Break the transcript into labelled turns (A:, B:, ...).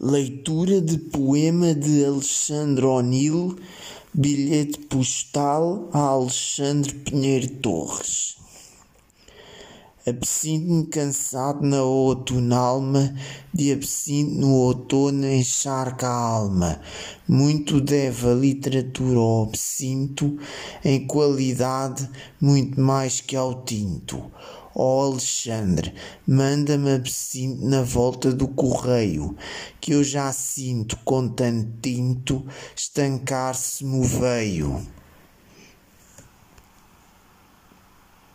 A: Leitura de poema de Alexandre O'Neill, bilhete postal a Alexandre Pinheiro Torres. Absinto-me cansado na outonalma, de absinto no outono encharca a alma. Muito deve a literatura ao absinto, em qualidade muito mais que ao tinto. Ó oh Alexandre, manda-me absinto na volta do correio, que eu já sinto, com tanto tinto, estancar-se-me veio.